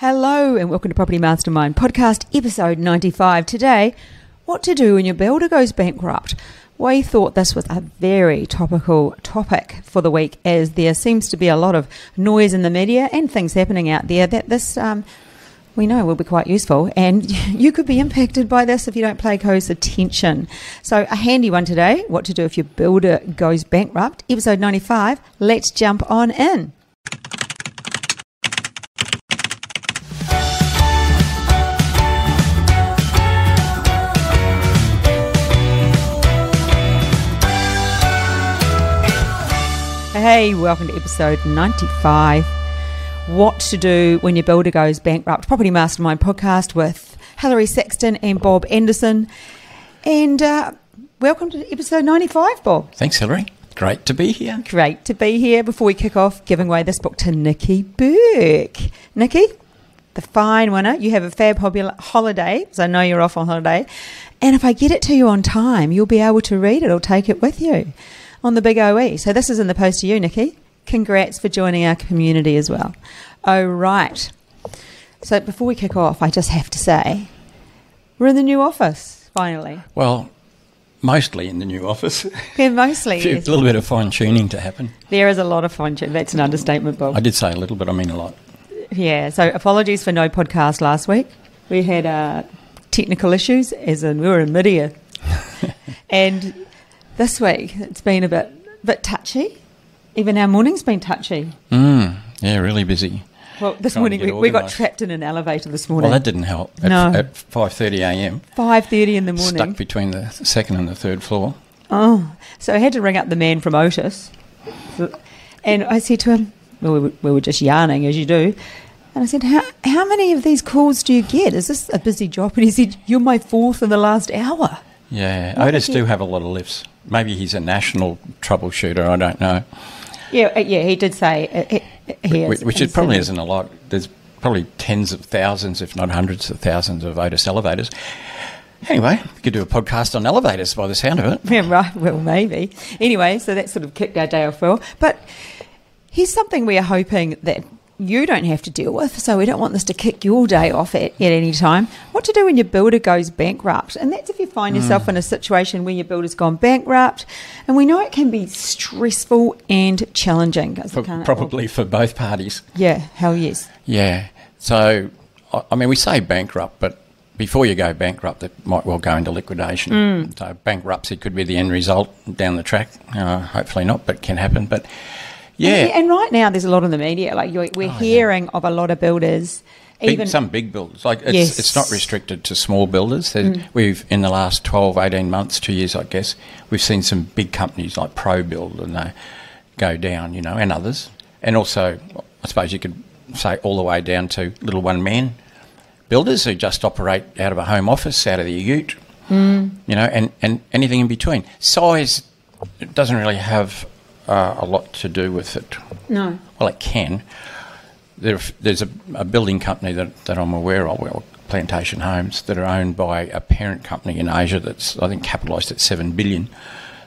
Hello and welcome to Property Mastermind Podcast, episode 95. Today, what to do when your builder goes bankrupt. We thought this was a very topical topic for the week as there seems to be a lot of noise in the media and things happening out there that this um, we know will be quite useful and you could be impacted by this if you don't pay close attention. So a handy one today, what to do if your builder goes bankrupt, episode 95. Let's jump on in. Hey, welcome to episode 95. What to do when your builder goes bankrupt. Property Mastermind podcast with Hilary Saxton and Bob Anderson. And uh, welcome to episode 95, Bob. Thanks, Hilary. Great to be here. Great to be here. Before we kick off, giving away this book to Nikki Burke. Nikki, the fine winner. You have a fab holiday, because I know you're off on holiday. And if I get it to you on time, you'll be able to read it or take it with you on the big OE. So this is in the post to you, Nikki. Congrats for joining our community as well. Oh, right. So before we kick off, I just have to say we're in the new office finally. Well, mostly in the new office. Yeah, mostly. a yes. little bit of fine tuning to happen. There is a lot of fine tuning. That's an understatement, Bob. I did say a little, but I mean a lot. Yeah. So apologies for no podcast last week. We had uh, technical issues, as in we were in mid and this week it's been a bit bit touchy. Even our morning's been touchy. Mm, yeah, really busy. Well, this morning we, we, got trapped in an elevator this morning. Well, that didn't help. At, no. At 5.30 a.m. 5.30 in the morning. Stuck between the second and the third floor. Oh, so I had to ring up the man from Otis. And I said to him, well, we, we were just yarning, as you do. And I said, how, how many of these calls do you get? Is this a busy job? And he said, you're my fourth in the last hour. Yeah, what Otis do have a lot of lifts. Maybe he's a national troubleshooter. I don't know. Yeah, uh, yeah, he did say uh, he is, which it probably isn't a lot. There's probably tens of thousands, if not hundreds of thousands, of Otis elevators. Anyway, we could do a podcast on elevators by the sound of it. Yeah, right. Well, maybe. Anyway, so that sort of kicked our day off well. But here's something we are hoping that you don't have to deal with. So we don't want this to kick your day off at, at any time. What to do when your builder goes bankrupt? And that's if you find yourself mm. in a situation where your builder's gone bankrupt. And we know it can be stressful and challenging. For, probably for both parties. Yeah, hell yes. Yeah. So, I mean, we say bankrupt, but before you go bankrupt, it might well go into liquidation. Mm. So bankruptcy could be the end result down the track. Uh, hopefully not, but can happen. But yeah. And, and, right now, there's a lot in the media. Like we're oh, hearing yeah. of a lot of builders. Big, even some big builders. Like it's, yes. it's not restricted to small builders. Mm. We've in the last 12, 18 months, two years, I guess, we've seen some big companies like ProBuild and they go down, you know, and others. And also, I suppose you could say all the way down to little one man builders who just operate out of a home office, out of their ute, mm. you know, and, and anything in between. Size doesn't really have uh, a lot to do with it. No. Well, it can. There, there's a, a, building company that, that I'm aware of, well, Plantation Homes, that are owned by a parent company in Asia that's, I think, capitalised at seven billion.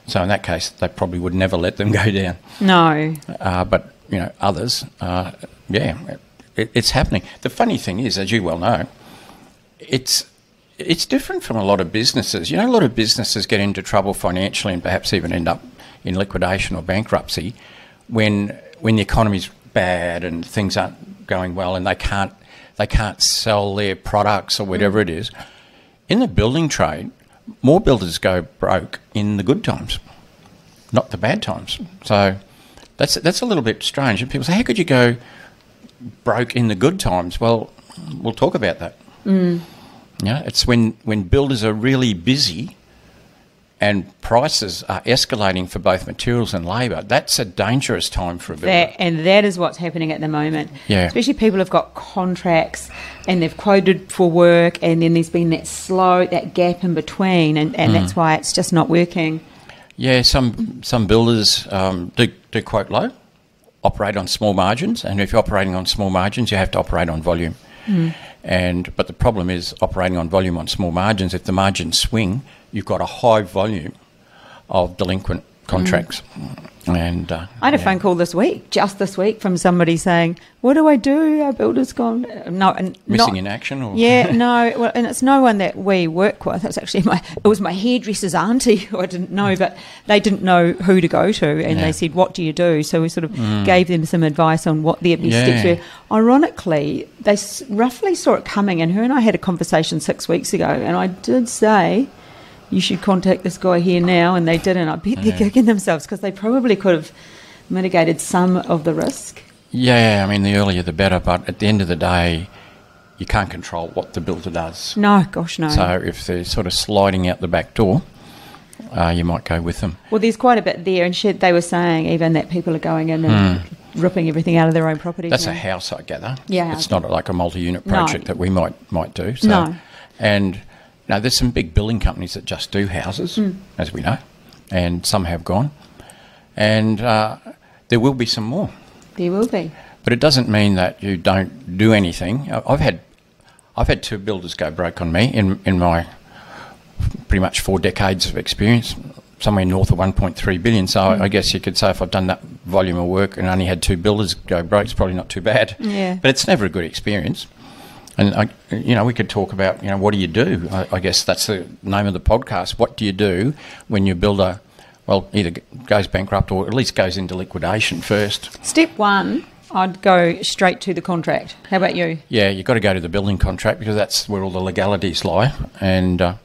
So in that case, they probably would never let them go down. No. Uh, but you know, others, uh, yeah, it, it's happening. The funny thing is, as you well know, it's it's different from a lot of businesses. You know, a lot of businesses get into trouble financially and perhaps even end up in liquidation or bankruptcy when when the economy's bad and things aren't going well and they can't they can't sell their products or whatever it is. In the building trade, more builders go broke in the good times, not the bad times. So that's that's a little bit strange. And people say, "How could you go broke in the good times?" Well, we'll talk about that. Mm. Yeah, it's when when builders are really busy and prices are escalating for both materials and labour, that's a dangerous time for a builder. That, and that is what's happening at the moment. Yeah. Especially people have got contracts and they've quoted for work, and then there's been that slow, that gap in between, and, and mm. that's why it's just not working. Yeah, some some builders um, do, do quote low, operate on small margins, and if you're operating on small margins, you have to operate on volume. Mm. And but the problem is operating on volume on small margins. If the margins swing, you've got a high volume of delinquent contracts. And uh, I had a yeah. phone call this week, just this week, from somebody saying, "What do I do? Our builder's gone." No, and missing not, in action, or Yeah, no, well, and it's no one that we work with. It's actually my, it was my hairdresser's auntie who I didn't know, but they didn't know who to go to, and Yeah. Mm. they said, "What do you do?" So we sort of gave them some advice on what their best Yeah. steps were. Ironically, they s- roughly saw it coming, and her and I had a conversation six weeks ago, and I did say. You should contact this guy here now, and they didn't. I bet they're Yeah. kicking themselves because they probably could have mitigated some of the risk. Yeah, I mean, the earlier the better, but at the end of the day, you can't control what the builder does. No, gosh, no. So if they're sort of sliding out the back door, uh, you might go with them. Well, there's quite a bit there, and shit, they were saying even that people are going in and ripping everything out of their own properties. Hmm. That's now. a house, I gather. Yeah, it's not like a multi-unit No. project that we might might do. So, No. And now there's some big building companies that just do houses, Hmm. as we know, and some have gone, and uh, there will be some more. There will be. But it doesn't mean that you don't do anything. I've had, I've had two builders go broke on me in in my pretty much four decades of experience, somewhere north of 1.3 billion. So I, I guess you could say if I've done that volume of work and only had two builders go broke, it's probably not too bad. Yeah. But it's never a good experience. And I, you know, we could talk about, you know, what do you do? I, I guess that's the name of the podcast. What do you do when your builder, well, either goes bankrupt or at least goes into liquidation first? Step one, I'd go straight to the contract. How about you? Yeah, you've got to go to the building contract because that's where all the legalities lie. And uh,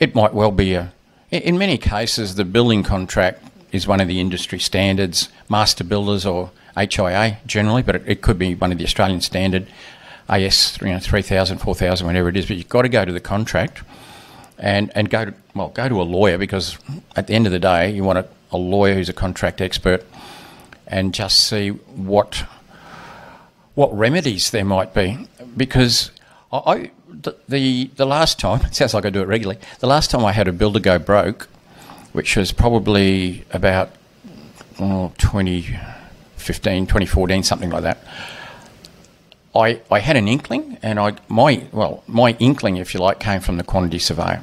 it might well be a. in- many cases, the building contract is one of the industry standards, master builders or HIA generally, but it, it could be one of the Australian standard AS you know, 3000, 4000, whatever it is. But you've got to go to the contract and, and go to, well, go to a lawyer because at the end of the day, you want a, a lawyer who's a contract expert and just see what what remedies there might be because I, I the, the last time it sounds like I do it regularly. The last time I had a builder go broke, which was probably about oh, 2015, 2014, something like that. I, I had an inkling, and I my well my inkling, if you like, came from the quantity surveyor.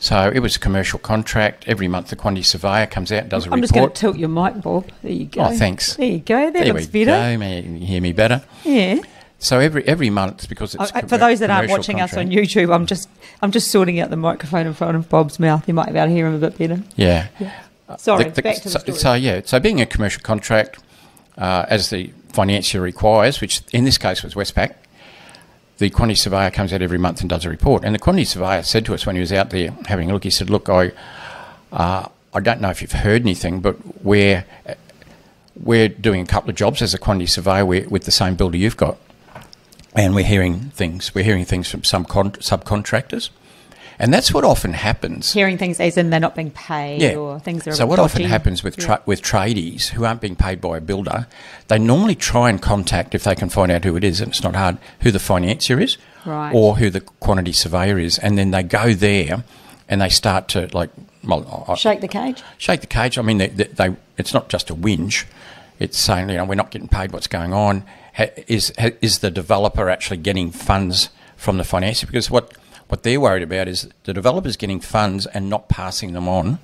So it was a commercial contract. Every month, the quantity surveyor comes out and does a I'm report. I'm just going to tilt your mic, Bob. There you go. Oh, thanks. There you go. That there looks we better. go. May you hear me better. Yeah. So every every month, because it's Oh, a uh, for those that aren't watching us on YouTube, I'm just I'm just sorting out the microphone in front of Bob's mouth. You might be able to hear him a bit better. yeah. Sorry, The- the- back to the so, story. so yeah, so being a commercial contract, uh, as the financier requires, which in this case was Westpac, the quantity surveyor comes out every month and does a report. And the quantity surveyor said to us when he was out there having a look, he said, "Look, I, uh, I don't know if you've heard anything, but we're we're doing a couple of jobs as a quantity surveyor with the same builder you've got, and we're hearing things. We're hearing things from some con- subcontractors." And that's what often happens. Hearing things as in they're not being paid or things are So what often happens with tra- with tradies who aren't being paid by a builder, they normally try and contact if they can find out who it is, and it's not hard, who the financier is, Right. or who the quantity surveyor is, and then they go there and they start to like well, I- shake the cage. shake the cage. I mean, they, they, they, it's not just a whinge. It's saying, you know, we're not getting paid. What's going on? Ha, is ha, is the developer actually getting funds from the financier? Because what what they're worried about is the developers getting funds and not passing them on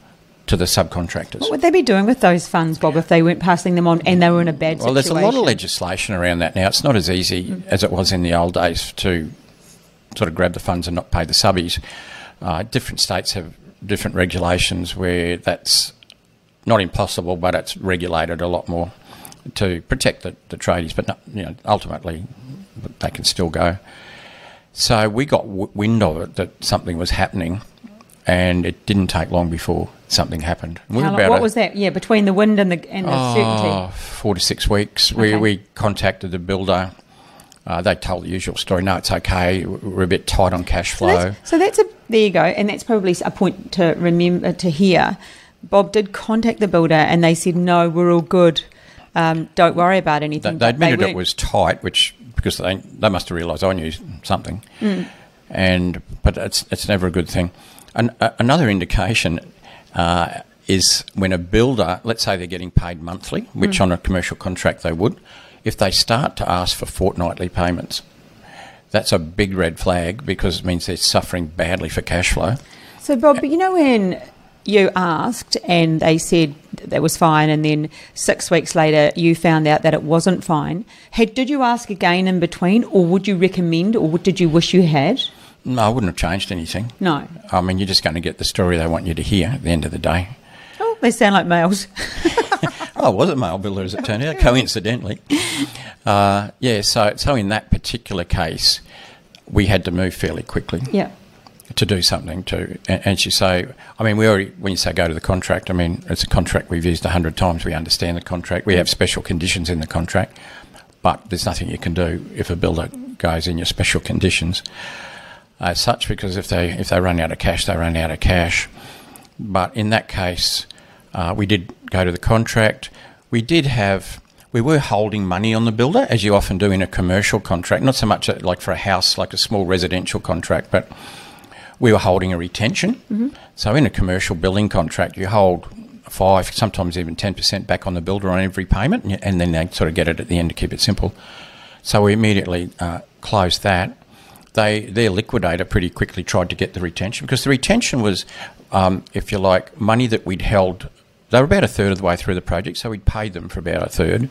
to the subcontractors. What would they be doing with those funds, Bob, if they weren't passing them on and they were in a bad Well, there's a lot of legislation around that now. It's not as easy as it was in the old days to sort of grab the funds and not pay the subbies. Uh, different states have different regulations where that's not impossible, but it's regulated a lot more to protect the, the tradies. But not, you know, ultimately, they can still go. So we got w- wind of it that something was happening, and it didn't take long before something happened. We were long- about what a- was that? Yeah, between the wind and the and the Oh, certainty. four to six weeks. We, Okay. we contacted the builder. Uh, they told the usual story. No, it's okay. We're a bit tight on cash So flow. that's, so that's a there you go, and that's probably a point to remember to hear. Bob did contact the builder, and they said no, we're all good. Um, don't worry about anything. they but admitted it was tight, which because they they must have realised I knew something. Mm. And but it's it's never a good thing. An, a, another indication uh, is when a builder, let's say they're getting paid monthly, which Mm. on a commercial contract they would, if they start to ask for fortnightly payments. That's a big red flag because it means they're suffering badly for cash flow. So, Bob, but you know when you asked and they said that was fine, and then six weeks later you found out that it wasn't fine. Had, did you ask again in between, or would you recommend, or did you wish you had? No, I wouldn't have changed anything. No. I mean, you're just going to get the story they want you to hear at the end of the day. Oh, they sound like males. Oh, I was a male builder, as it turned out, coincidentally. Uh, yeah, so so in that particular case, we had to move fairly quickly yeah. To do something to. And, she say, I mean, we already when you say go to the contract, I mean it's a contract we've used a hundred times. We understand the contract. We have special conditions in the contract, but there's nothing you can do if a builder goes in your special conditions as such because if they if they run out of cash, they run out of cash. But in that case, uh, we did go to the contract. We did have, we were holding money on the builder, as you often do in a commercial contract, not so much uh, like for a house, like a small residential contract, but we were holding a retention. So in a commercial building contract, you hold five, sometimes even 10% back on the builder on every payment, and then they sort of get it at the end to keep it simple. So we immediately uh, closed that. They their liquidator pretty quickly tried to get the retention because the retention was, um, if you like, money that we'd held. They were about a third of the way through the project, so we'd paid them for about a third,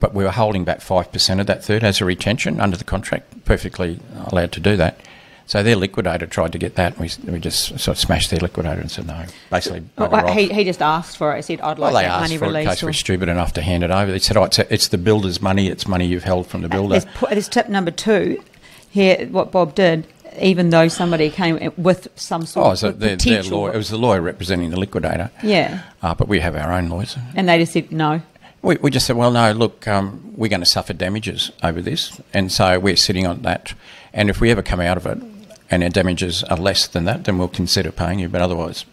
but we were holding back five percent of that third as a retention under the contract. Perfectly allowed to do that. So their liquidator tried to get that, and we, we just sort of smashed their liquidator and said no. Basically, Well, he, he just asked for it. He said, "I'd like Well, they that asked money for it in released." case we're stupid enough to hand it over. They said, "Oh, it's, it's the builder's money. It's money you've held from the builder." There's, pu- there's tip number two here. What Bob did, even though somebody came with some sort Oh, of so of their, their potential, lawyer, it was the lawyer representing the liquidator. yeah, Uh, but we have our own lawyers. and they just said no. We, we just said, well, no, look, um, we're going to suffer damages over this. And so we're sitting on that. And if we ever come out of it and our damages are less than that, then we'll consider paying you. But otherwise,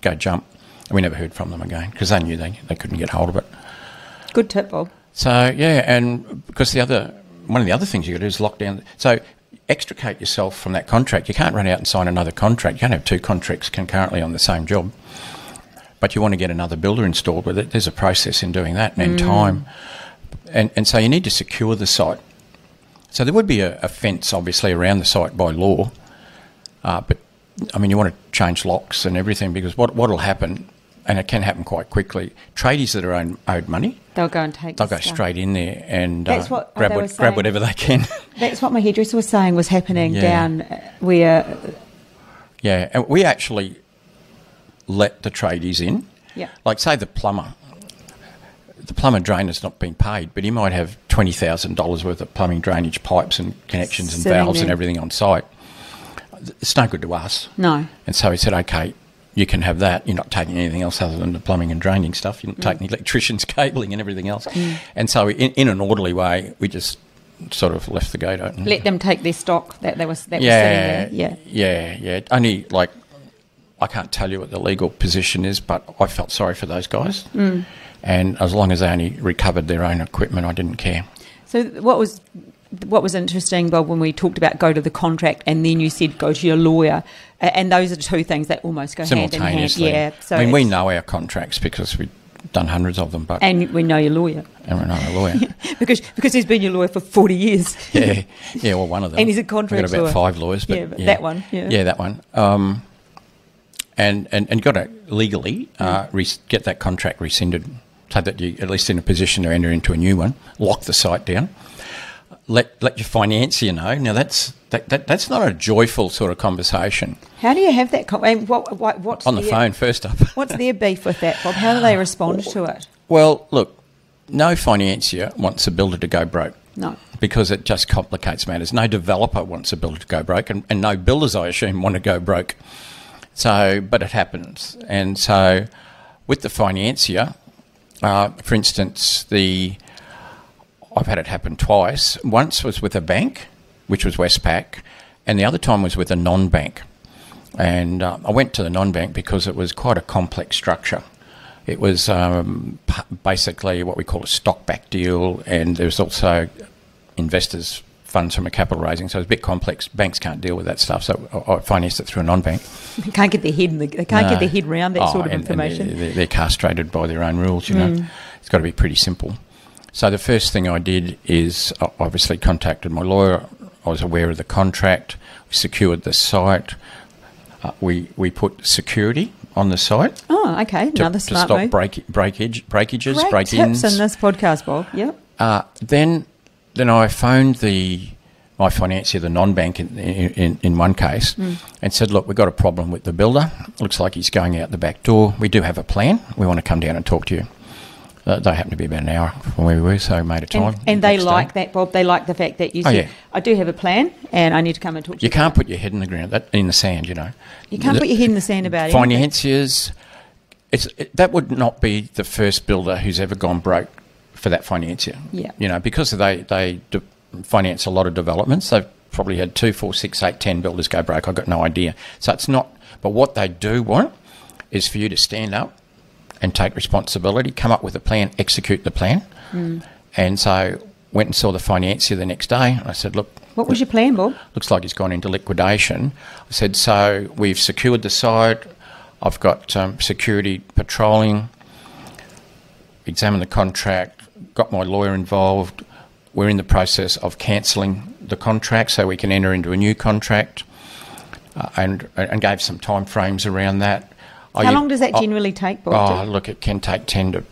go jump. And we never heard from them again because they knew they, they couldn't get hold of it. Good tip, Bob. So, yeah, and because the other, one of the other things you got to do is lock down. So, extricate yourself from that contract. You can't run out and sign another contract. You can't have two contracts concurrently on the same job. But you want to get another builder installed with it. There's a process in doing that and mm. time. And, and so you need to secure the site. So there would be a, a fence, obviously, around the site by law. Uh, but, I mean, you want to change locks and everything because what will happen, and it can happen quite quickly, tradies that are own, owed money, They'll go and take. they'll go stuff. straight in there and uh, what grab, what, grab whatever they can. That's what my hairdresser was saying was happening Yeah. down uh, where. yeah, and we actually let the tradies in. Yeah. Like, say, the plumber. The plumber drain drainer's not been paid, but he might have twenty thousand dollars worth of plumbing drainage pipes and connections and Sitting valves and everything on site. It's no good to us. No. And so he said, okay, you can have that. You're not taking anything else other than the plumbing and draining stuff. You're not taking the electrician's cabling and everything else. And so, in, in an orderly way, we just sort of left the gate open. Let them take their stock that they was that yeah, was sitting there. yeah, Yeah. yeah. Only like I can't tell you what the legal position is, but I felt sorry for those guys. Mm. And as long as they only recovered their own equipment, I didn't care. So what was what was interesting, Bob, when we talked about go to the contract, and then you said go to your lawyer, and those are the two things that almost go hand in hand. Yeah. So I mean, we know our contracts because we've done hundreds of them, but and we know your lawyer and we know our lawyer. because because he's been your lawyer for forty years. yeah, yeah. Well, one of them. And he's a We've contract got about lawyer. five lawyers, but Yeah, but that one, yeah. yeah, that one. Um, and and and got to legally uh, Mm. res- get that contract rescinded, so that you are at least in a position to enter into a new one. Lock the site down. Let let your financier know. Now that's that, that that's not a joyful sort of conversation How do you have that? Con- what, what what's on the their- phone. First up. What's their beef with that, Bob? How do they respond to it? Well, look, no financier wants a builder to go broke. No. Because it just complicates matters. No developer wants a builder to go broke, and, and no builders, I assume, want to go broke. So, but it happens. And so, with the financier, uh, for instance, the I've had it happen twice. Once was with a bank, which was Westpac, and the other time was with a non-bank. And uh, I went to the non-bank because it was quite a complex structure. It was um, p- basically what we call a stock back deal, and there was also investors' funds from a capital raising. So it was a bit complex. Banks can't deal with that stuff, so I I financed it through a non-bank. They can't get their head in the, they can't No. get their head around that Oh, sort of and- and information. they're, they're castrated by their own rules, you know. Mm. It's got to be pretty simple. So the first thing I did is obviously contacted my lawyer. I was aware of the contract. We secured the site. Uh, we we put security on the site Oh, okay. to, Another to stop move. break, breakage, breakages, Great break-ins. tips in this podcast, Bob. Yep. Uh, then, then I phoned the my financier, the non-bank, in, in, in one case, and said, "Look, we've got a problem with the builder. Looks like he's going out the back door. We do have a plan. We want to come down and talk to you." Uh, they happened to be about an hour from where we were, so I made a time. And, and they next day. like that, Bob. They like the fact that you Oh, said, yeah. I do have a plan and I need to come and talk to you. You can't put your head in the ground, that, in the sand, you know. You can't The- put your head in the sand about it. financiers. It's it, that would not be the first builder who's ever gone broke for that financier. Yeah. you know because they they de- finance a lot of developments. They've probably had two, four, six, eight, ten builders go broke. I've got no idea. So it's not. But what they do want is for you to stand up and take responsibility, come up with a plan, execute the plan. Hmm. And so went and saw the financier the next day. I said, look, What was your plan, Bob? looks like he's gone into liquidation. I said, so we've secured the site. I've got um, security patrolling, examined the contract, got my lawyer involved. We're in the process of cancelling the contract so we can enter into a new contract, uh, and and gave some time frames around that. Oh, How long does that oh, generally take, Bob? Oh, to- look, it can take 10 to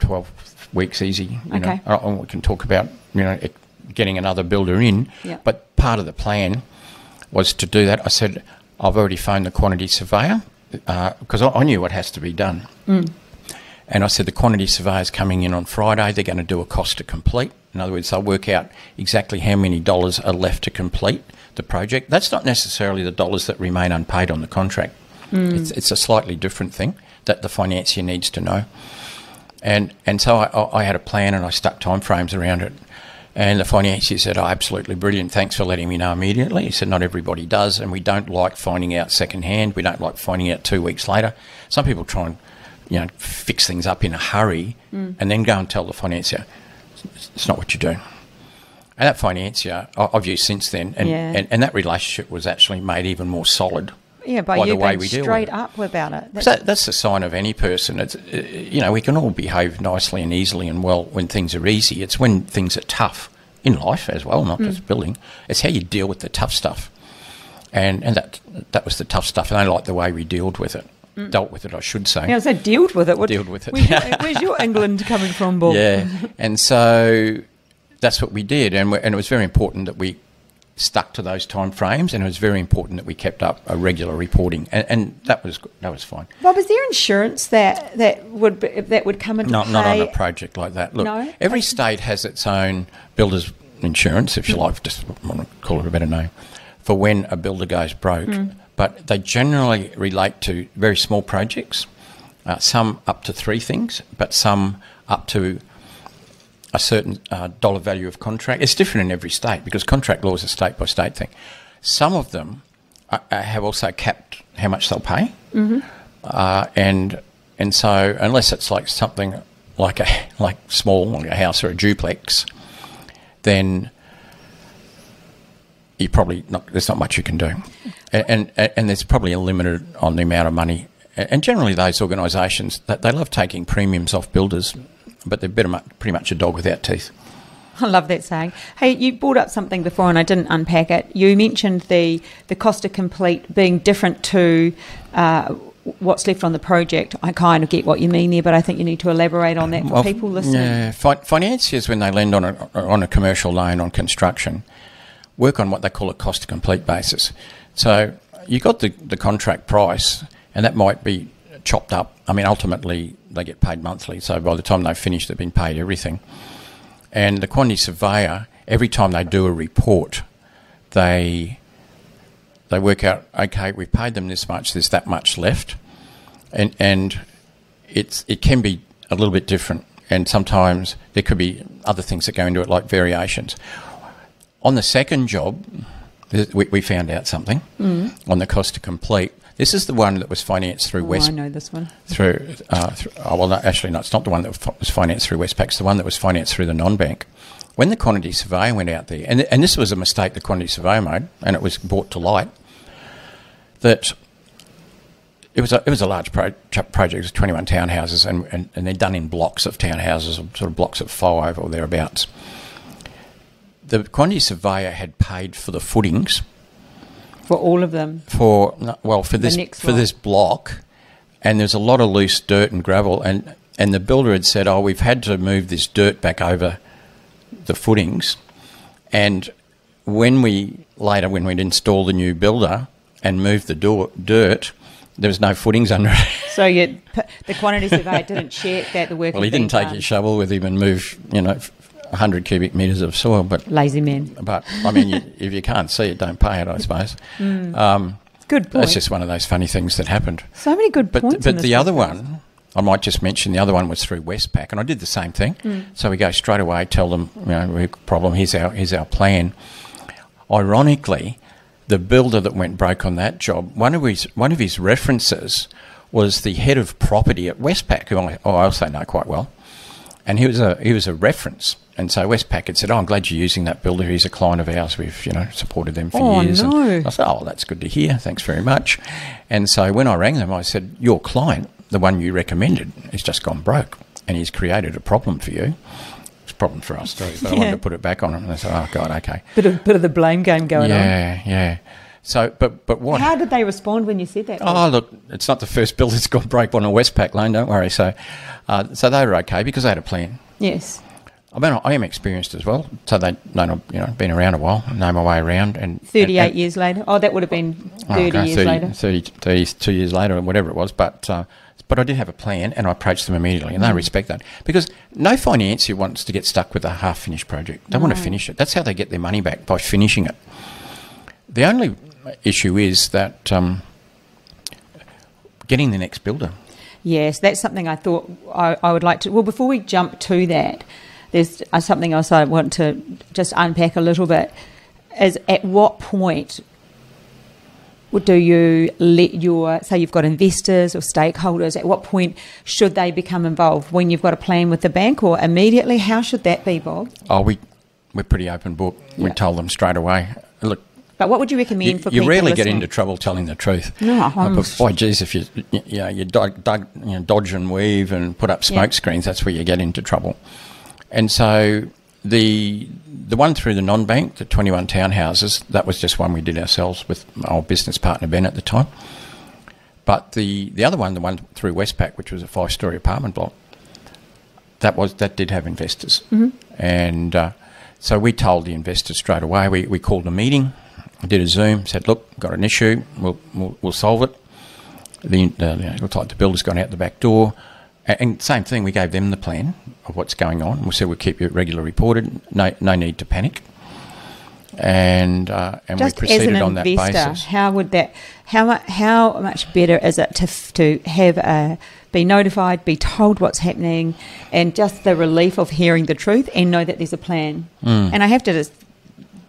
12 weeks easy. You Okay. Know. We can talk about, you know, getting another builder in. Yeah. But part of the plan was to do that. I said, I've already phoned the quantity surveyor because I, I knew what has to be done. Mm. And I said, the quantity surveyor's coming in on Friday. They're going to do a cost to complete. In other words, they'll work out exactly how many dollars are left to complete the project. That's not necessarily the dollars that remain unpaid on the contract. Mm. It's, it's a slightly different thing that the financier needs to know. And and so I- I, had a plan and I stuck timeframes around it. And the financier said, "Oh, absolutely brilliant. Thanks for letting me know immediately." He said, "Not everybody does, and we don't like finding out secondhand. We don't like finding out two weeks later. Some people try and, you know, fix things up in a hurry mm. and then go and tell the financier it's- not what you do." And that financier I've used since then, and, Yeah. and, and that relationship was actually made even more solid yeah, by, by you the way being we deal with straight it. up about it. so that, that's the sign of any person. It's, uh, you know, we can all behave nicely and easily and well when things are easy. It's when things are tough in life as well, not just building. It's how you deal with the tough stuff. And and that that was the tough stuff. And I like the way we dealt with it. Dealt with it, I should say. Yeah, so dealt with it. What, Dealt with it. Where's your, where's your England coming from, Bob? Yeah, and so that's what we did, and and it was very important that we stuck to those time frames, and it was very important that we kept up a regular reporting, and, and that was that was fine. Bob, is there insurance that that would be, that would come into Not, play? not on a project like that. Look, No? every state has its own builder's insurance, if you like, just want to call it a better name, for when a builder goes broke. But they generally relate to very small projects, uh, some up to three things, but some up to a certain uh, dollar value of contract. It's different in every state because contract law is a state by state thing. Some of them uh, uh, have also capped how much they'll pay, uh, and and so unless it's like something like a like small like a house or a duplex, then you probably not, there's not much you can do, and, and and there's probably a limit on the amount of money. And generally, those organisations that they love taking premiums off builders, but they're better, pretty much a dog without teeth. I love that saying. Hey, you brought up something before and I didn't unpack it. You mentioned the, the cost to complete being different to uh, what's left on the project. I kind of get what you mean there, but I think you need to elaborate on that for Well, people listening. Yeah, fi- financiers when they lend on a on a commercial loan on construction work on what they call a cost to complete basis. So you got the the contract price, and that might be chopped up. I mean, ultimately they get paid monthly. So by the time they've finished, they've been paid everything. And the quantity surveyor, every time they do a report, they they work out okay, we've paid them this much, there's that much left, and and it's it can be a little bit different, and sometimes there could be other things that go into it, like variations. On the second job, we, we found out something mm. on the cost to complete. This is the one that was financed through Oh, West I know this one. through, uh, through oh, well, no, actually, no, it's not the one that was financed through Westpac. It's the one that was financed through the non-bank. When the quantity surveyor went out there, and, and this was a mistake the quantity surveyor made, and it was brought to light that it was a, it was a large pro- project. It was 21 townhouses, and, and, and they're done in blocks of townhouses, sort of blocks of five or thereabouts. The quantity surveyor had paid for the footings For all of them. for well for this for this block and there's a lot of loose dirt and gravel, and and the builder had said, "Oh, we've had to move this dirt back over the footings," and when we later when we'd install the new builder and move the door, dirt, there was no footings under it. So you, the quantity surveyor didn't check that the work. well, he didn't take done. his shovel with him and move, you know, 100 cubic metres of soil, but Lazy men. but I mean, you, if you can't see it, don't pay it, I suppose. Um, Good point. that's just one of those funny things that happened. so many good But points. but the other podcast. one, I might just mention the other one was through Westpac, and I did the same thing. So we go straight away, tell them, you know, we have problem. Here's our here's our plan. Ironically, the builder that went broke on that job, one of his one of his references was the head of property at Westpac, who I, oh, I also know quite well, and he was a he was a reference. And so Westpac had said, "Oh, I'm glad you're using that builder. He's a client of ours. We've you know supported them for Oh, years." no. And I said, "Oh, well, that's good to hear. Thanks very much." And so when I rang them, I said, "Your client, the one you recommended, has just gone broke, and he's created a problem for you. It's a problem for us too." But I Yeah. wanted to put it back on him. And I said, "Oh God, okay, bit of bit of the blame game going on. yeah, yeah." So, but but what? How did they respond when you said that? Oh, look, it's not the first builder that's gone broke on a Westpac loan. Don't worry. So, uh, so they were okay because they had a plan. yes. I mean, I am experienced as well, so they know I've you know been around a while, know my way around, and 38 and- and- years later. Oh, that would have been 30 Oh, okay, years 30, later. 30, 32 years later, or whatever it was. But uh, but I did have a plan, and I approached them immediately, and they respect that because no financier wants to get stuck with a half-finished project. They want to finish it. That's how they get their money back by finishing it. The only issue is that um, getting the next builder. Yes, that's something I thought I, I would like to. Well, before we jump to that, there's uh, something else I want to just unpack a little bit. Is at what point do you let your say you've got investors or stakeholders? At what point should they become involved? When you've got a plan with the bank, or immediately? How should that be, Bob? Oh, we we're pretty open book. We Yeah. told them straight away. Look, But what would you recommend you, for you people rarely get into trouble telling the truth. No, I'm- but boy, geez, if you you, know you, you know, dodge and weave and put up smoke screens, that's where you get into trouble. And so the the one through the non-bank, the 21 townhouses, that was just one we did ourselves with our business partner Ben at the time. But the, the other one, the one through Westpac, which was a five-story apartment block, that was that did have investors, and uh, so we told the investors straight away. We, we called a meeting, did a Zoom, said, "Look, got an issue. We'll we'll, we'll solve it." The uh, you know, looked like the builder's gone out the back door, and, same thing. We gave them the plan of what's going on. We said we'll keep you regularly reported. No no need to panic, and uh, and Just we as proceeded an on that investor, basis. how would that? How much? How much better is it to to have a be notified, be told what's happening, and just the relief of hearing the truth and know that there's a plan. Mm. And I have to just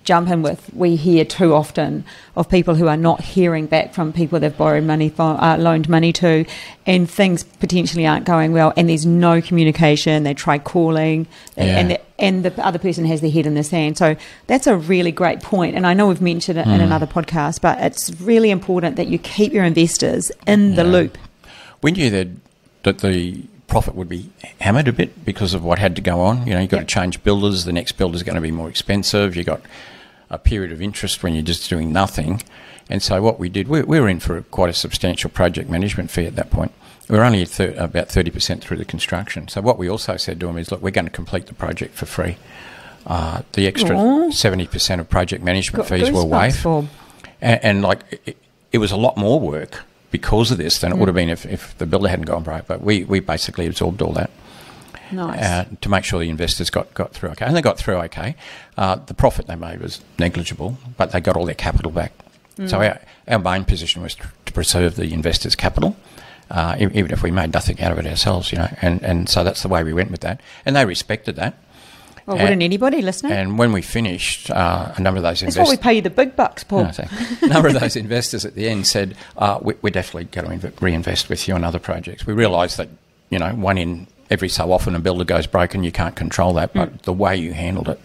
jump in with we hear too often of people who are not hearing back from people they've borrowed money from, uh, loaned money to, and things potentially aren't going well, and there's no communication. They try calling, Yeah. and the, and the other person has their head in the sand. So that's a really great point, and I know we've mentioned it in Mm. another podcast, but it's really important that you keep your investors in the Yeah. loop. We knew that that the profit would be hammered a bit because of what had to go on. You know, you've got Yep. to change builders. The next builder's going to be more expensive. You've got a period of interest when you're just doing nothing. And so what we did, we, we were in for quite a substantial project management fee at that point. We were only at thir- about 30% through the construction. So what we also said to them is, look, we're going to complete the project for free. Uh, the extra Aw. 70% of project management Got fees were goosebumps, waive. Bob. And, and like, it, it was a lot more work because of this than it would Mm. have been if, if the builder hadn't gone broke. But we, we basically absorbed all that Nice. uh, to make sure the investors got, got through okay. And they got through okay. Uh, the profit they made was negligible, but they got all their capital back. So Mm. our, our main position was to, preserve the investors' capital. Uh, even if we made nothing out of it ourselves, you know, and, and so that's the way we went with that, and they respected that. well, and- wouldn't anybody listening? And when we finished, uh, a number of those investors. That's why we pay you the big bucks, Paul. no, a number of those investors at the end said, uh, we, "We're definitely going to reinvest with you on other projects." We realised that you know one in every so often a builder goes broken, you can't control that, but the way you handled it,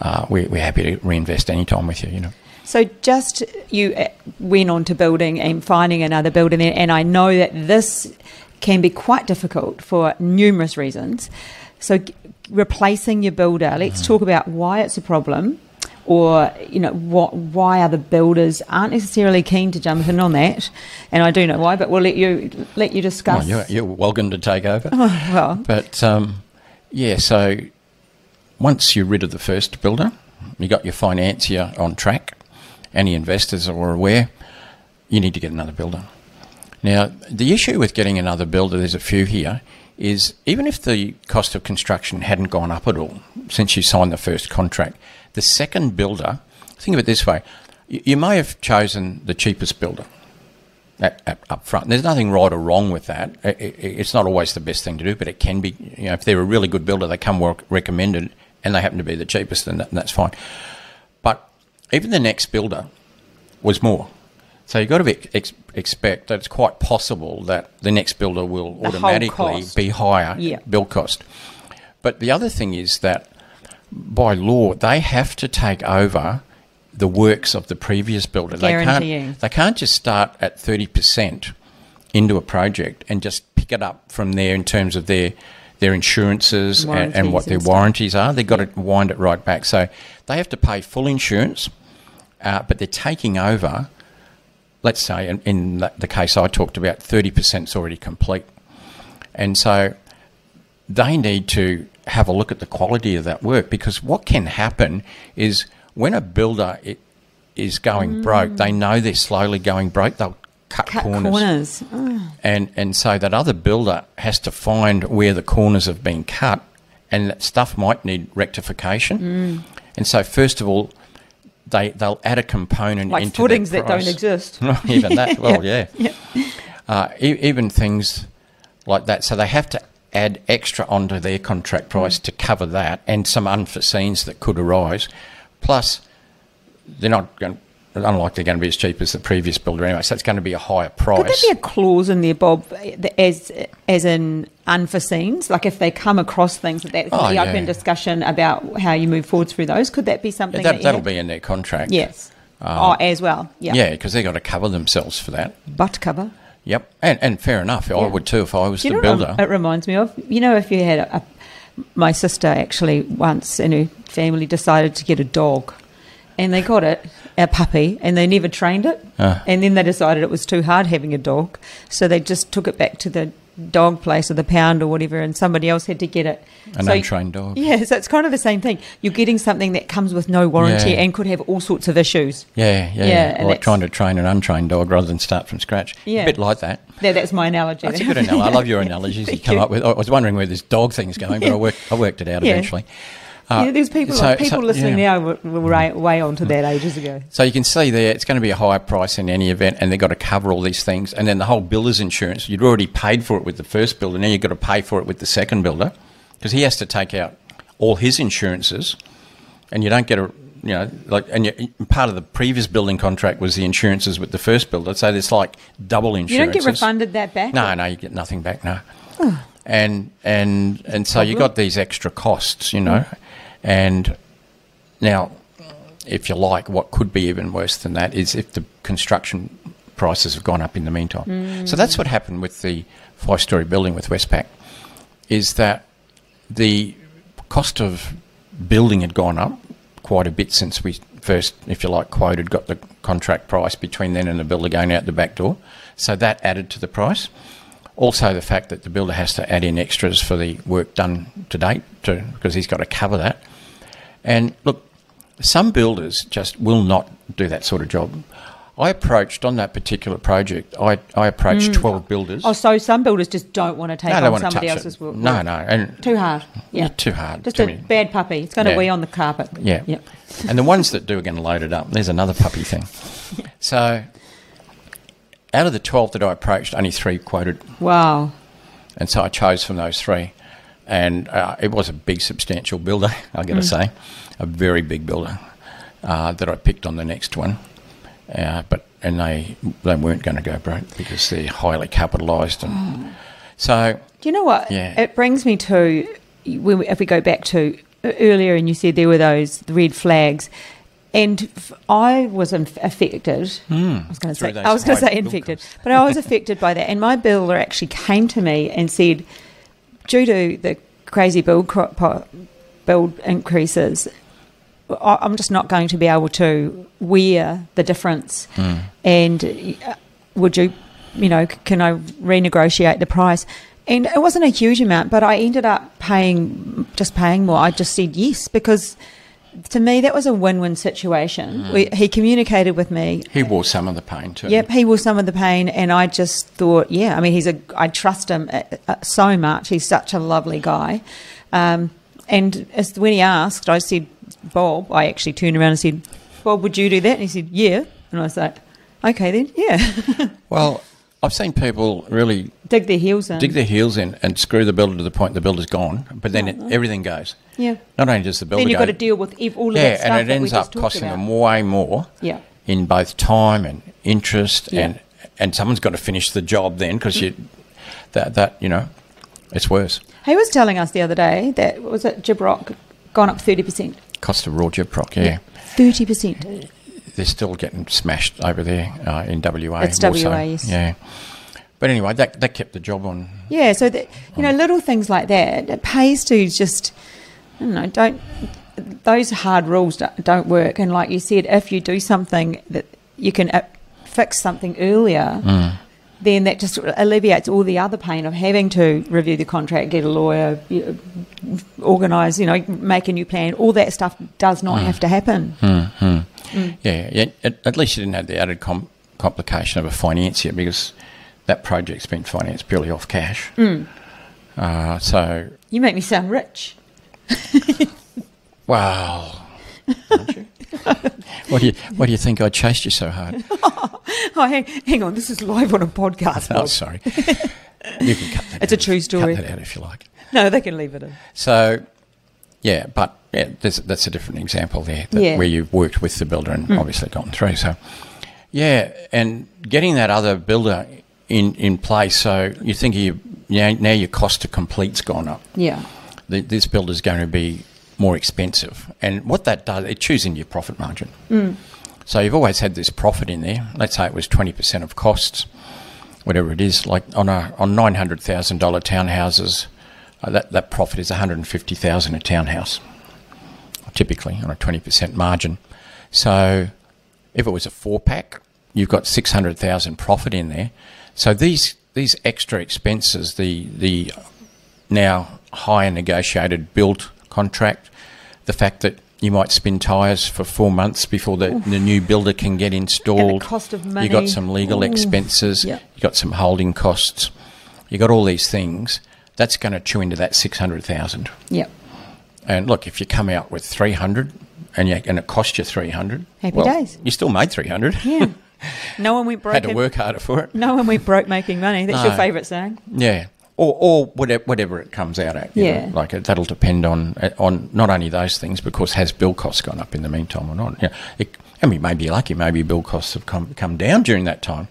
uh, we, we're happy to reinvest any time with you. You know, So just you uh, went on to building and finding another builder, and and I know that this can be quite difficult for numerous reasons. So replacing your builder, let's talk about why it's a problem, or you know what why other builders aren't necessarily keen to jump in on that. And I do know why, but we'll let you let you discuss. Well, you're, you're welcome to take over. Oh, well, But um, yeah, so once you're rid of the first builder, you got your financier on track, any investors are aware, you need to get another builder. Now, the issue with getting another builder, there's a few here, is even if the cost of construction hadn't gone up at all since you signed the first contract, the second builder, think of it this way, you, may have chosen the cheapest builder at, at, up front. There's nothing right or wrong with that. I- I- it's not always the best thing to do, but it can be. You know, if they're a really good builder, they come recommended, and they happen to be the cheapest, then that, that's fine. But even the next builder was more. So you've got to be, ex- expect that it's quite possible that the next builder will The automatically be higher Yeah. build cost. But the other thing is that by law they have to take over the works of the previous builder. They Guaranteeing. can't, they can't just start at 30% into a project and just pick it up from there in terms of their their insurances and, and what their warranties are. They've got to wind it right back. So they have to pay full insurance, uh, but they're taking over, let's say, in, in the- case I talked about, 30% is already complete. And so they need to have a look at the quality of that work because what can happen is when a builder is going broke, they know they're slowly going broke, they'll cut, Mm. cut corners. corners. Oh, And, and so that other builder has to find where the corners have been cut and that stuff might need rectification. Mm. And so, first of all, they, they'll add a component like into footings that don't exist. even that, well, yeah. Yeah. Uh, e- even things like that. So they have to add extra onto their contract price to cover that and some unforeseens that could arise. Plus, they're not going unlikely going to be as cheap as the previous builder anyway, so it's going to be a higher price. Could there be a clause in there, Bob, as as in unforeseens? Like if they come across things that that's Oh, the yeah. open discussion about how you move forward through those. Could that be Yeah, something that, that you that'll be in their contract. Yes. Uh, oh, as well. Yeah. Yeah, because they've got to cover themselves for that. Butt cover. Yep, and, and fair enough. I would too if I was you the builder. it reminds me of? You know, if you had a, a my sister actually once in her family decided to get a dog, and they got it a puppy, and they never trained it, Ah. and then they decided it was too hard having a dog, so they just took it back to the dog place or the pound or whatever, and somebody else had to get it. An So- untrained dog. Yeah, so it's kind of the same thing. You're getting something that comes with no warranty Yeah. and could have all sorts of issues. Yeah, yeah, Yeah, and like trying to train an untrained dog rather than start from scratch. Yeah. A bit like that. Yeah, that's my analogy. That's a good analogy. I love your analogies you come you. up with. I was wondering where this dog thing's going, but I worked, I worked it out Yeah. eventually. Uh, yeah, there's people so- people so- listening yeah. now were, were way, way on to that ages ago. So you can see there, it's going to be a higher price in any event, and they've got to cover all these things. And then the whole builder's insurance, you'd already paid for it with the first builder, now you've got to pay for it with the second builder because he has to take out all his insurances, and you don't get a you know like and you, part of the previous building contract was the insurances with the first builder, so there's like double insurance. You don't get refunded that back? No, no, you get nothing back. No, and and and so you got these extra costs, you know, and now, if you like, what could be even worse than that is if the construction prices have gone up in the meantime. Mm. So that's what happened with the five-story building with Westpac, is that the cost of building had gone up quite a bit since we first, if you like, quoted, got the contract price between then and the builder going out the back door. So that added to the price. Also, the fact that the builder has to add in extras for the work done to date, to, because he's got to cover that. And look, some builders just will not do that sort of job. I approached on that particular project. I, I approached hmm. twelve builders. Oh, so some builders just don't want to take no, on to somebody else's work. No, no, and Too hard. Yeah. too hard. Just too a many- bad puppy. It's going to Yeah. wee on the carpet. Yeah. Yep. and the ones that do are going to load it up. There's another puppy thing. So, out of the 12 that I approached, only three quoted. Wow. And so I chose from those three. And uh, it was a big, substantial builder, i got to say. A very big builder uh, that I picked on the next one. Uh, but and they they weren't going to go broke because they're highly capitalised and so Do you know what? Yeah. It brings me to if we go back to uh, earlier, and you said there were those red flags, and I was affected. I was going to say I was going to say infected, but I was affected by that. And my builder actually came to me and said, due to the crazy build build increases. I- I'm just not going to be able to wear the difference. And uh, would you, you know, can I renegotiate the price? And it wasn't a huge amount, but I ended up paying, just paying more. I just said yes because to me that was a win-win situation. We, he communicated with me. He wore some of the pain too. Yep, he wore some of the pain, and I just thought, yeah, I mean, he's a, I trust him uh, uh, so much. He's such a lovely guy. Um, and as when he asked, I said, Bob, I actually turned around and said, Bob, would you do that? And he said, yeah. And I was like, okay then, yeah. Well, I've seen people really Dig their heels in. dig their heels in and screw the builder to the point the builder's gone, but then it, everything goes. yeah. Not only does the builder Then you've go, got to deal with ev- all of that yeah, and it ends up costing about. them way more Yeah. in both time and interest, Yeah. and and someone's got to finish the job then because you that that you know it's worse. He was telling us the other day that was it Gyprock gone up thirty percent. Cost of raw gyprock, yeah. Thirty percent. They're still getting smashed over there uh, in WA. It's so. WA, yes. Yeah. But anyway, that, that kept the job on. Yeah, so that you know, little things like that. It pays to just, I don't know, don't those hard rules don't, work. And like you said, if you do something that you can uh, fix something earlier, Mm. then that just alleviates all the other pain of having to review the contract, get a lawyer, organise, you know, make a new plan. All that stuff does not Mm. have to happen. Yeah, yeah at, at least you didn't have the added com- complication of a financier because that project's been financed purely off cash. Mm. Uh, so, You make me sound rich. well, what do you what do you think I chased you so hard? Oh, hang, hang on, this is live on a podcast. Oh, Bob. sorry. You can cut that. It's a out. true story. Cut that out if you like. No, they can leave it in. So, yeah, but yeah, there's, that's a different example there that, Yeah. where you've worked with the builder and hmm. obviously gotten through. So, yeah, and getting that other builder in, in place. So you think you now, now your cost to complete's gone up. Yeah. The, this builder's going to be more expensive, and what that does, it chews into your profit margin. Hmm. So you've always had this profit in there. Let's say it was twenty percent of costs, whatever it is. Like on a on nine hundred thousand dollar townhouses, uh, that that profit is one hundred and fifty thousand a townhouse, typically on a twenty percent margin. So if it was a four pack, you've got six hundred thousand profit in there. So these these extra expenses, the the now higher negotiated build contract, the fact that you might spin tyres for four months before the, the new builder can get installed. cost of You money. got some legal Ooh. expenses. Yeah. You got some holding costs. You got all these things. That's going to chew into that six hundred thousand. Yep. And look, if you come out with three hundred, and you, and it cost you three hundred, Happy well, days. You still made three hundred. Yeah. No one went broke. Had to work harder for it. No one went broke making money. That's your favourite saying. Yeah, or or whatever, whatever it comes out at. you Yeah. know, like it, that'll depend on eh, on not only those things, because has bill costs gone up in the meantime or not? Yeah, it, I mean, maybe you're lucky. Maybe bill costs have come come down during that time,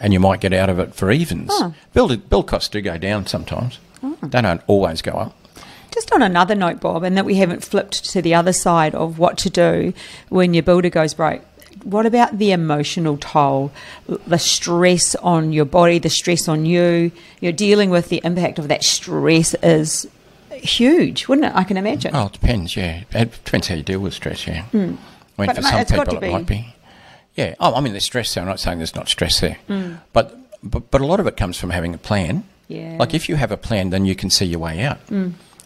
and you might get out of it for evens. Oh. Bill bill costs do go down sometimes. They don't always go up. Just on another note, Bob, and that we haven't flipped to the other side of what to do when your builder goes broke. What about the emotional toll, the stress on your body, the stress on you? You're dealing with the impact of that stress is huge, wouldn't it? I can imagine. Oh, it depends. Yeah, it depends how you deal with stress. Yeah, I mean. But for some people it be. might be. Yeah. Oh, I mean, there's stress there. I'm not saying there's not stress there, Hmm. but, but but a lot of it comes from having a plan. Yeah. Like if you have a plan, then you can see your way out.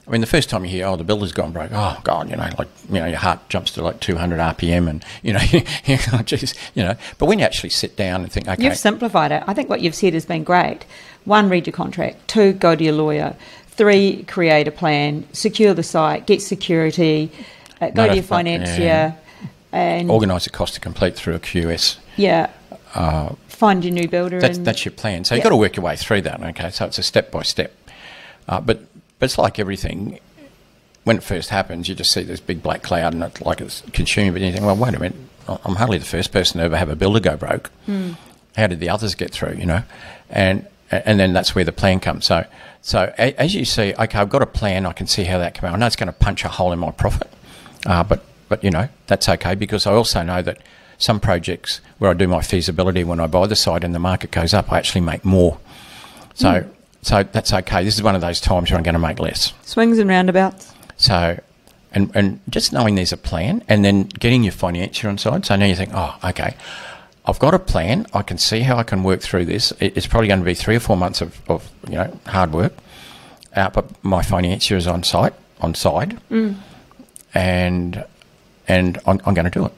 I mean, the first time you hear, "Oh, the builder's gone broke," oh God, you know, like you know, your heart jumps to like 200 RPM, and you know, you geez, you know. But when you actually sit down and think, okay, You've simplified it. I think what you've said has been great. One, read your contract. Two, go to your lawyer. Three, create a plan. Secure the site. Get security. Uh, go to your financier. yeah. And organise the cost to complete through a QS. yeah, find your new builder. That's, and, that's your plan. So Yeah. you've got to work your way through that. Okay, so it's a step by step. Uh, But but it's like everything. When it first happens, you just see this big black cloud and it's like it's consuming. But you think, well, wait a minute, I'm hardly the first person to ever have a builder go broke. How did the others get through? You know, and and then that's where the plan comes. So so a, as you see, okay, I've got a plan. I can see how that can. I know it's going to punch a hole in my profit, uh, but but you know that's okay because I also know that some projects where I do my feasibility when I buy the site and the market goes up, I actually make more. So so that's okay. This is one of those times where I'm going to make less. swings and roundabouts. So And, and just knowing there's a plan and then getting your financier on side. So now you think, oh, okay, I've got a plan. I can see how I can work through this. It's probably going to be three or four months of, of you know, hard work. Uh, but my financier is on site, on side, and and I'm, I'm going to do it.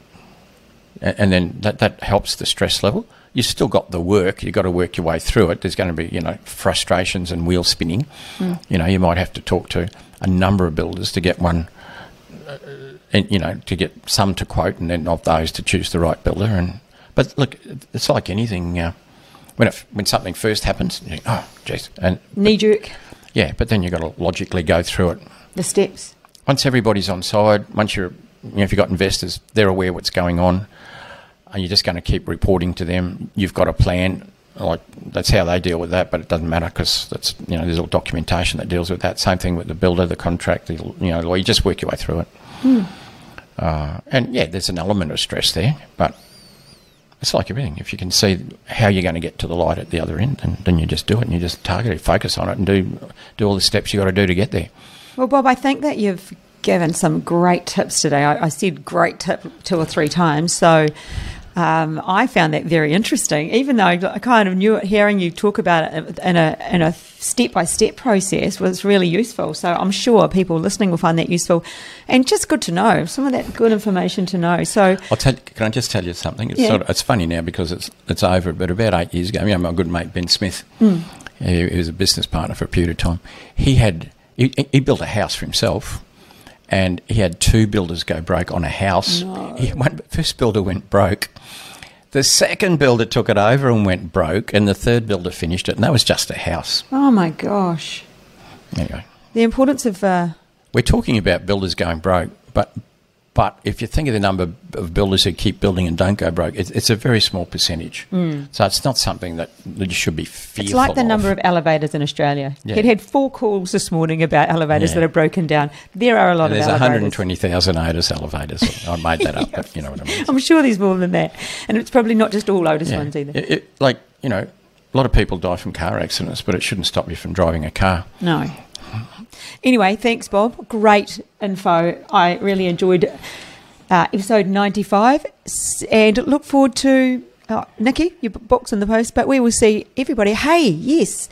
And then that, that helps the stress level. You've still got the work. You've got to work your way through it. There's going to be, you know, frustrations and wheel spinning. You know, you might have to talk to a number of builders to get one, uh, and you know, to get some to quote, and then of those to choose the right builder. And but look, it's like anything. Uh, when it, when something first happens, you think, oh, jeez, and Knee jerk, yeah, but then you've got to logically go through it the steps. once everybody's on side, once you're, you know, if you've got investors, they're aware what's going on, you're just going to keep reporting to them. You've got a plan, like that's how they deal with that, but it doesn't matter because that's you know there's all documentation that deals with that. Same thing with the builder, the contract, the, you know, you just work your way through it. Uh, and yeah, there's an element of stress there, but it's like everything. If you can see how you're going to get to the light at the other end, then, then you just do it and you just target it, focus on it, and do do all the steps you got to do to get there. Well, Bob, I think that you've given some great tips today. I, I said great tip two or three times, so um, I found that very interesting. Even though I kind of knew it, hearing you talk about it in a in a step by step process was really useful. So I'm sure people listening will find that useful, and just good to know some of that good information to know. So I'll tell. Can I just tell you something? It's, Yeah. sort of, it's funny now because it's it's over. But about eight years ago, know, my good mate Ben Smith, Hmm. he, he was a business partner for a period of time. He had he, he built a house for himself, and he had two builders go broke on a house. He, one first builder went broke. The second builder took it over and went broke, and the third builder finished it, and that was just a house. oh my gosh, Anyway, the importance of uh, we're talking about builders going broke, but but if you think of the number of builders who keep building and don't go broke, it's, it's a very small percentage. Hmm. So it's not something that, that you should be fearful It's like the of. number of elevators in Australia. Yeah. He'd had four calls this morning about elevators Yeah. that are broken down. There are a lot And there's of elevators. 120,000 Otis elevators. I made that up, but you know what I mean. I'm sure there's more than that. And it's probably not just all Otis ones either. It- it- like, you know, a lot of people die from car accidents, but it shouldn't stop you from driving a car. No. Anyway, thanks, Bob. Great info. I really enjoyed uh, episode 95 and look forward to uh, Nikki, your book's in the post, but we will see everybody. Hey, yes,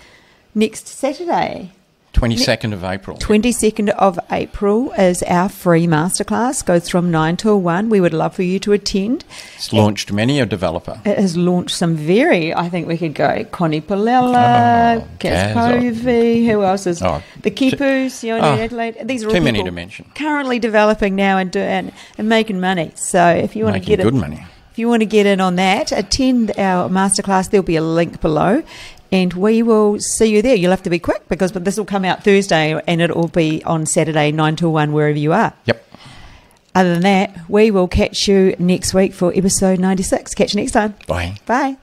next Saturday. 22nd of April. 22nd of April is our free masterclass. Goes from 9 till 1. We would love for you to attend. It's launched many a developer. It has launched some very, I think we could go Connie Palella, Oh, Kaz, oh. Who else is? Oh, the Kipus, Yoni oh, Adelaide. These are all too many to mention. Currently developing now and, do, and, and making money. So if you want to get good it, money. if you want to get in on that, attend our masterclass. There'll be a link below. And we will see you there. You'll have to be quick because this will come out Thursday and it will be on Saturday, 9 till 1, wherever you are. Yep. Other than that, we will catch you next week for episode 96. Catch you next time. Bye. Bye.